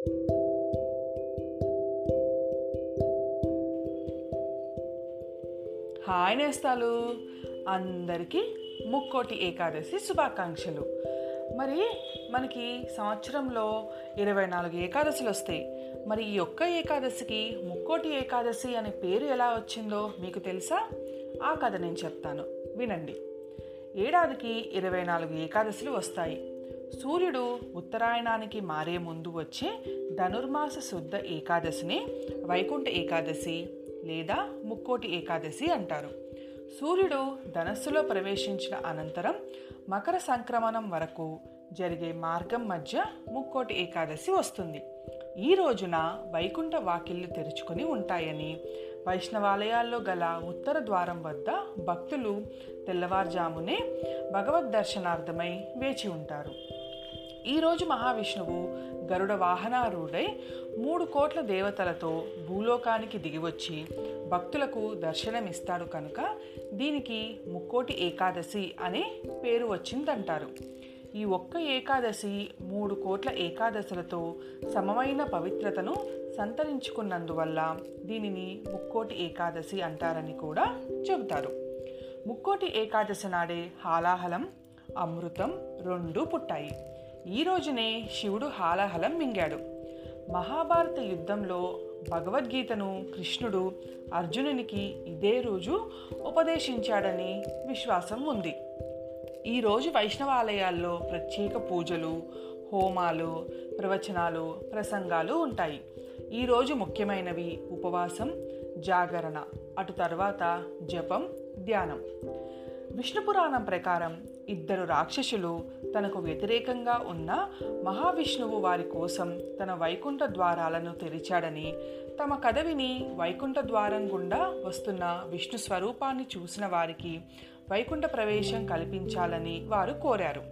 Hi నేస్తాలు. అందరికీ ముక్కోటి ఏకాదశి శుభాకాంక్షలు. మరి మనకి సంవత్సరంలో ఇరవై నాలుగు ఏకాదశులు వస్తాయి. మరి ఈ ఒక్క ఏకాదశికి ముక్కోటి ఏకాదశి అనే పేరు ఎలా వచ్చిందో మీకు తెలుసా? ఆ కథ నేను చెప్తాను. వినండి. ఏడాదికి ఇరవై నాలుగు ఏకాదశులు వస్తాయి. సూర్యుడు ఉత్తరాయణానికి మారే ముందు వచ్చే ధనుర్మాస శుద్ధ ఏకాదశిని వైకుంఠ ఏకాదశి లేదా ముక్కోటి ఏకాదశి అంటారు. సూర్యుడు ధనస్సులో ప్రవేశించిన అనంతరం మకర సంక్రమణం వరకు జరిగే మార్గం మధ్య ముక్కోటి ఏకాదశి వస్తుంది. ఈ రోజున వైకుంఠ వాకిళ్ళు తెరుచుకొని ఉంటాయని వైష్ణవాలయాల్లో గల ఉత్తర ద్వారం వద్ద భక్తులు తెల్లవారుజామునే భగవద్ దర్శనార్థమై వేచి ఉంటారు. ఈరోజు మహావిష్ణువు గరుడ వాహనారూఢై మూడు కోట్ల దేవతలతో భూలోకానికి దిగివచ్చి భక్తులకు దర్శనమిస్తాడు కనుక దీనికి ముక్కోటి ఏకాదశి అనే పేరు వచ్చిందంటారు. ఈ ఒక్క ఏకాదశి మూడు కోట్ల ఏకాదశులతో సమమైన పవిత్రతను సంతరించుకున్నందువల్ల దీనిని ముక్కోటి ఏకాదశి అంటారని కూడా చెబుతారు. ముక్కోటి ఏకాదశి నాడే హాలాహలం అమృతం రెండూ పుట్టాయి. ఈ రోజునే శివుడు హాలాహలం మింగాడు. మహాభారత యుద్ధంలో భగవద్గీతను కృష్ణుడు అర్జునునికి ఇదే రోజు ఉపదేశించాడని విశ్వాసం ఉంది. ఈరోజు వైష్ణవాలయాల్లో ప్రత్యేక పూజలు హోమాలు ప్రవచనాలు ప్రసంగాలు ఉంటాయి. ఈరోజు ముఖ్యమైనవి ఉపవాసం జాగరణ అటు తర్వాత జపం ధ్యానం. విష్ణు పురాణం ప్రకారం ఇద్దరు రాక్షసులు తనకు వ్యతిరేకంగా ఉన్న మహావిష్ణువు వారి కోసం తన వైకుంఠ ద్వారాలను తెరిచాడని తమ కదవిని వైకుంఠ ద్వారం గుండా వస్తున్న విష్ణు స్వరూపాన్ని చూసిన వారికి వైకుంఠ ప్రవేశం కల్పించాలని వారు కోరారు.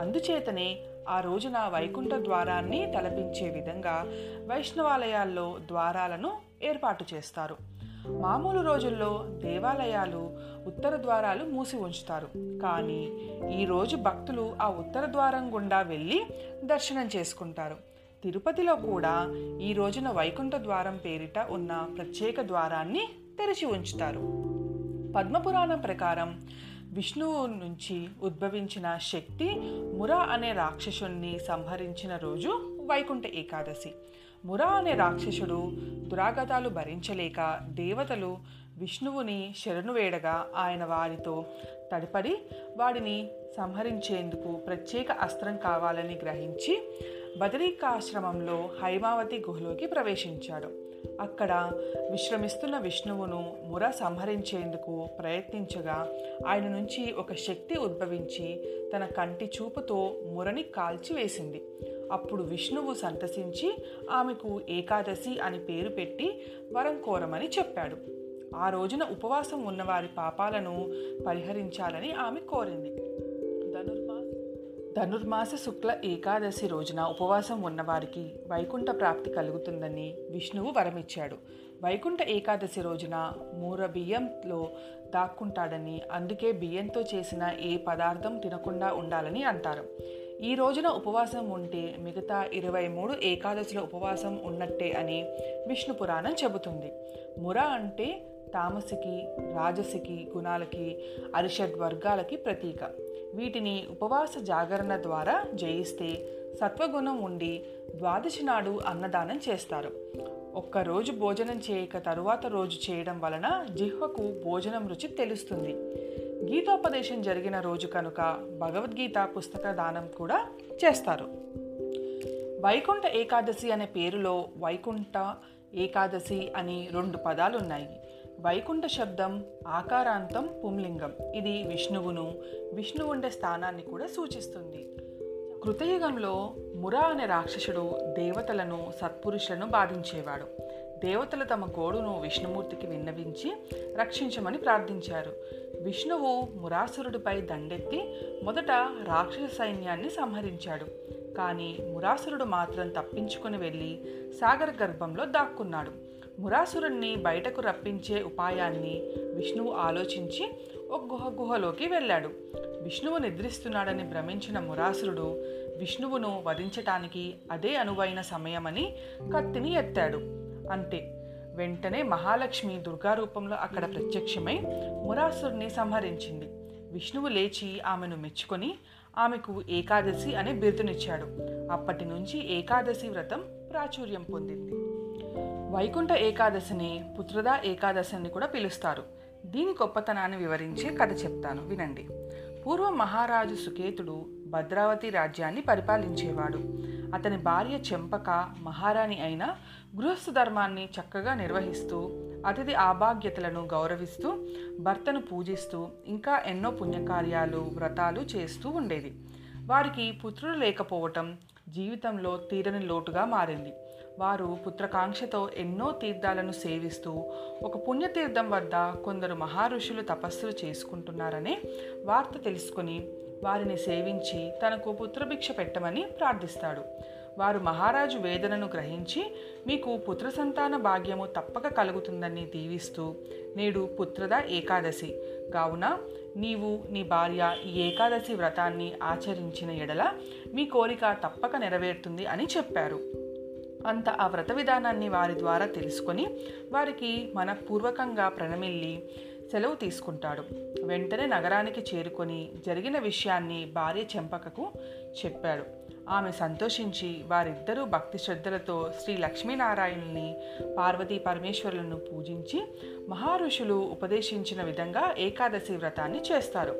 అందుచేతనే ఆ రోజున వైకుంఠ ద్వారాన్ని తలపించే విధంగా వైష్ణవాలయాల్లో ద్వారాలను ఏర్పాటు చేస్తారు. మామూలు రోజుల్లో దేవాలయాలు ఉత్తర ద్వారాలు మూసి ఉంచుతారు. కానీ ఈరోజు భక్తులు ఆ ఉత్తర ద్వారం గుండా వెళ్ళి దర్శనం చేసుకుంటారు. తిరుపతిలో కూడా ఈ రోజున వైకుంఠ ద్వారం పేరిట ఉన్న ప్రత్యేక ద్వారాన్ని తెరిచి ఉంచుతారు. పద్మపురాణం ప్రకారం విష్ణువు నుంచి ఉద్భవించిన శక్తి మురా అనే రాక్షసుణ్ణి సంహరించిన రోజు వైకుంఠ ఏకాదశి. మురా అనే రాక్షసుడు దురాగతాలు భరించలేక దేవతలు విష్ణువుని శరణు వేడగా ఆయన వారితో తడిపడి వాడిని సంహరించేందుకు ప్రత్యేక అస్త్రం కావాలని గ్రహించి బదరీకాశ్రమంలో హైమావతి గుహలోకి ప్రవేశించాడు. అక్కడ విశ్రమిస్తున్న విష్ణువును ముర సంహరించేందుకు ప్రయత్నించగా ఆయన నుంచి ఒక శక్తి ఉద్భవించి తన కంటి చూపుతో మురని కాల్చివేసింది అప్పుడు విష్ణువు సంతసించి ఆమెకు ఏకాదశి అని పేరు పెట్టి వరం కోరమని చెప్పాడు. ఆ రోజున ఉపవాసం ఉన్నవారి పాపాలను పరిహరించాలని ఆమె కోరింది. ధనుర్మాస శుక్ల ఏకాదశి రోజున ఉపవాసం ఉన్నవారికి వైకుంఠ ప్రాప్తి కలుగుతుందని విష్ణువు వరమిచ్చాడు. వైకుంఠ ఏకాదశి రోజున మూర బియ్యంలో దాక్కుంటాడని అందుకే బియ్యంతో చేసిన ఏ పదార్థం తినకుండా ఉండాలని అంటారు. ఈ రోజున ఉపవాసం ఉంటే మిగతా ఇరవై మూడు ఏకాదశుల ఉపవాసం ఉన్నట్టే అని విష్ణు పురాణం చెబుతుంది. ముర అంటే తామసికి రాజసికి గుణాలకి అరిషడ్ వర్గాలకి ప్రతీక. వీటిని ఉపవాస జాగరణ ద్వారా జయిస్తే సత్వగుణం ఉండి ద్వాదశి నాడు అన్నదానం చేస్తారు. ఒక్కరోజు భోజనం చేయక తరువాత రోజు చేయడం వలన జిహ్వకు భోజనం రుచి తెలుస్తుంది. గీతోపదేశం జరిగిన రోజు కనుక భగవద్గీత పుస్తక దానం కూడా చేస్తారు. వైకుంఠ ఏకాదశి అనే పేరులో వైకుంఠ ఏకాదశి అని రెండు పదాలు ఉన్నాయి వైకుంఠ శబ్దం ఆకారాంతం పుంలింగం. ఇది విష్ణువును విష్ణువు ఉండే స్థానాన్ని కూడా సూచిస్తుంది. కృతయుగంలో మురా అనే రాక్షసుడు దేవతలను సత్పురుషులను బాధించేవాడు. దేవతలు తమ గోడును విష్ణుమూర్తికి విన్నవించి రక్షించమని ప్రార్థించారు. విష్ణువు మురాసురుడిపై దండెత్తి మొదట రాక్షస సైన్యాన్ని సంహరించాడు. కానీ మురాసురుడు మాత్రం తప్పించుకుని వెళ్ళి సాగర గర్భంలో దాక్కున్నాడు. మురాసురుణ్ణి బయటకు రప్పించే ఉపాయాన్ని విష్ణువు ఆలోచించి ఒక గుహ గుహలోకి వెళ్ళాడు. విష్ణువు నిద్రిస్తున్నాడని భ్రమించిన మురాసురుడు విష్ణువును వధించటానికి అదే అనువైన సమయమని కత్తిని ఎత్తాడు. అంతే. వెంటనే మహాలక్ష్మి దుర్గా రూపంలో అక్కడ ప్రత్యక్షమై మురాసురుని సంహరించింది. విష్ణువు లేచి ఆమెను మెచ్చుకొని ఆమెకు ఏకాదశి అనే బిరుదునిచ్చాడు. అప్పటి నుంచి ఏకాదశి వ్రతం ప్రాచుర్యం పొందింది. వైకుంఠ ఏకాదశిని పుత్రదా ఏకాదశి అని కూడా పిలుస్తారు. దీని గొప్పతనాన్ని వివరించే కథ చెప్తాను. వినండి. పూర్వం మహారాజు సుకేతుడు భద్రావతి రాజ్యాన్ని పరిపాలించేవాడు. అతని భార్య చెంపక మహారాణి అయిన గృహస్థ ధర్మాన్ని చక్కగా నిర్వహిస్తూ అతిథి ఆభాగ్యతలను గౌరవిస్తూ భర్తను పూజిస్తూ ఇంకా ఎన్నో పుణ్యకార్యాలు వ్రతాలు చేస్తూ ఉండేది. వారికి పుత్రుడు లేకపోవటం జీవితంలో తీరని లోటుగా మారింది. వారు పుత్రకాంక్షతో ఎన్నో తీర్థాలను సేవిస్తూ ఒక పుణ్యతీర్థం వద్ద కొందరు మహారుషులు తపస్సులు చేసుకుంటున్నారనే వార్త తెలుసుకొని వారిని సేవించి తనకు పుత్రభిక్ష పెట్టమని ప్రార్థిస్తాడు. వారు మహారాజు వేదనను గ్రహించి మీకు పుత్ర సంతాన భాగ్యము తప్పక కలుగుతుందని దీవిస్తూ నేడు పుత్రద ఏకాదశి. కావున నీవు నీ భార్య ఈ ఏకాదశి వ్రతాన్ని ఆచరించిన ఎడల మీ కోరిక తప్పక నెరవేరుతుంది అని చెప్పారు. అంత ఆ వ్రత విధానాన్ని వారి ద్వారా తెలుసుకొని వారికి మనపూర్వకంగా ప్రణమిల్లి సెలవు తీసుకుంటాడు. వెంటనే నగరానికి చేరుకొని జరిగిన విషయాన్ని భార్య చెంపకకు చెప్పాడు. ఆమె సంతోషించి వారిద్దరూ భక్తి శ్రద్ధలతో శ్రీ లక్ష్మీనారాయణుని పార్వతీ పరమేశ్వరులను పూజించి మహారుషులు ఉపదేశించిన విధంగా ఏకాదశి వ్రతాన్ని చేస్తారు.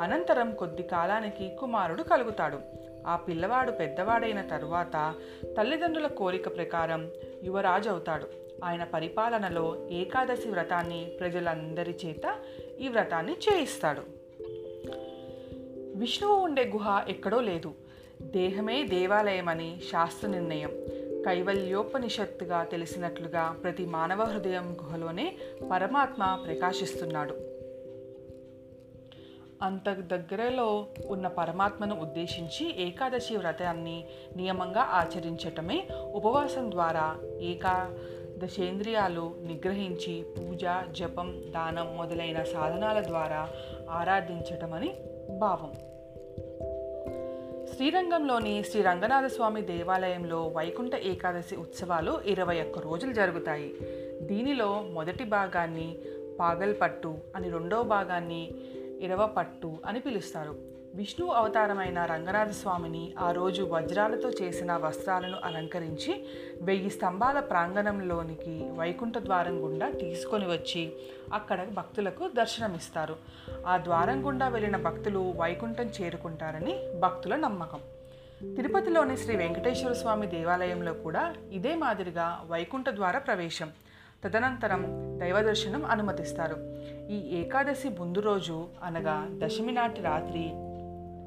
అనంతరం కొద్ది కాలానికి కుమారుడు కలుగుతాడు. ఆ పిల్లవాడు పెద్దవాడైన తరువాత తల్లిదండ్రుల కోరిక ప్రకారం యువరాజు అవుతాడు. ఆయన పరిపాలనలో ఏకాదశి వ్రతాన్ని ప్రజలందరి చేత ఈ వ్రతాన్ని చేయిస్తాడు. విష్ణువు ఉండే గుహ ఎక్కడో లేదు. దేహమే దేవాలయమని శాస్త్ర నిర్ణయం. కైవల్యోపనిషత్తుగా తెలిసినట్లుగా ప్రతి మానవ హృదయం గుహలోనే పరమాత్మ ప్రకాశిస్తున్నాడు. అంత దగ్గరలో ఉన్న పరమాత్మను ఉద్దేశించి ఏకాదశి వ్రతాన్ని నియమంగా ఆచరించటమే ఉపవాసం ద్వారా ఏకాదశేంద్రియాలు నిగ్రహించి పూజ జపం దానం మొదలైన సాధనాల ద్వారా ఆరాధించటమని భావం. శ్రీరంగంలోని శ్రీ రంగనాథ స్వామి దేవాలయంలో వైకుంఠ ఏకాదశి ఉత్సవాలు ఇరవై ఒక్క రోజులు జరుగుతాయి. దీనిలో మొదటి భాగాన్ని పాగల్పట్టు అని రెండవ భాగాన్ని ఇరవపట్టు అని పిలుస్తారు. విష్ణు అవతారమైన రంగనాథ స్వామిని ఆ రోజు వజ్రాలతో చేసిన వస్త్రాలను అలంకరించి వెయ్యి స్తంభాల ప్రాంగణంలోనికి వైకుంఠ ద్వారం గుండా తీసుకొని వచ్చి అక్కడ భక్తులకు దర్శనమిస్తారు. ఆ ద్వారం గుండా వెళ్ళిన భక్తులు వైకుంఠం చేరుకుంటారని భక్తుల నమ్మకం. తిరుపతిలోని శ్రీ వెంకటేశ్వర స్వామి దేవాలయంలో కూడా ఇదే మాదిరిగా వైకుంఠ ద్వార ప్రవేశం. తదనంతరం దైవ దర్శనం అనుమతిస్తారు. ఈ ఏకాదశి ముందు రోజు అనగా దశమి నాటి రాత్రి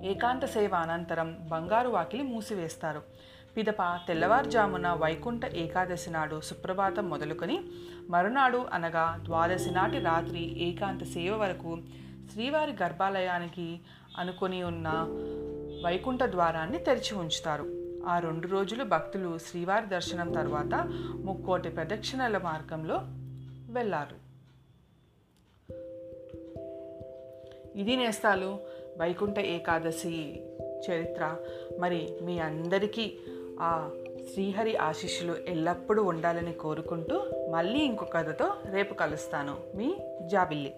ఏకాంత సేవ అనంతరం బంగారు వాకిలి మూసివేస్తారు. పిదప తెల్లవారుజామున వైకుంఠ ఏకాదశి నాడు సుప్రభాతం మొదలుకొని మరునాడు అనగా ద్వాదశి నాటి రాత్రి ఏకాంత సేవ వరకు శ్రీవారి గర్భాలయానికి అనుకొని ఉన్న వైకుంఠ ద్వారాన్ని తెరిచి ఉంచుతారు. ఆ రెండు రోజులు భక్తులు శ్రీవారి దర్శనం తర్వాత ముక్కోటి ప్రదక్షిణల మార్గంలో వెళ్ళారు. ఇది నేస్తాలు వైకుంఠ ఏకాదశి చరిత్ర. మరి మీ అందరికీ ఆ శ్రీహరి ఆశీస్సులు ఎల్లప్పుడూ ఉండాలని కోరుకుంటూ మళ్ళీ ఇంకొక కథతో రేపు కలుస్తాను. మీ జాబిల్లి.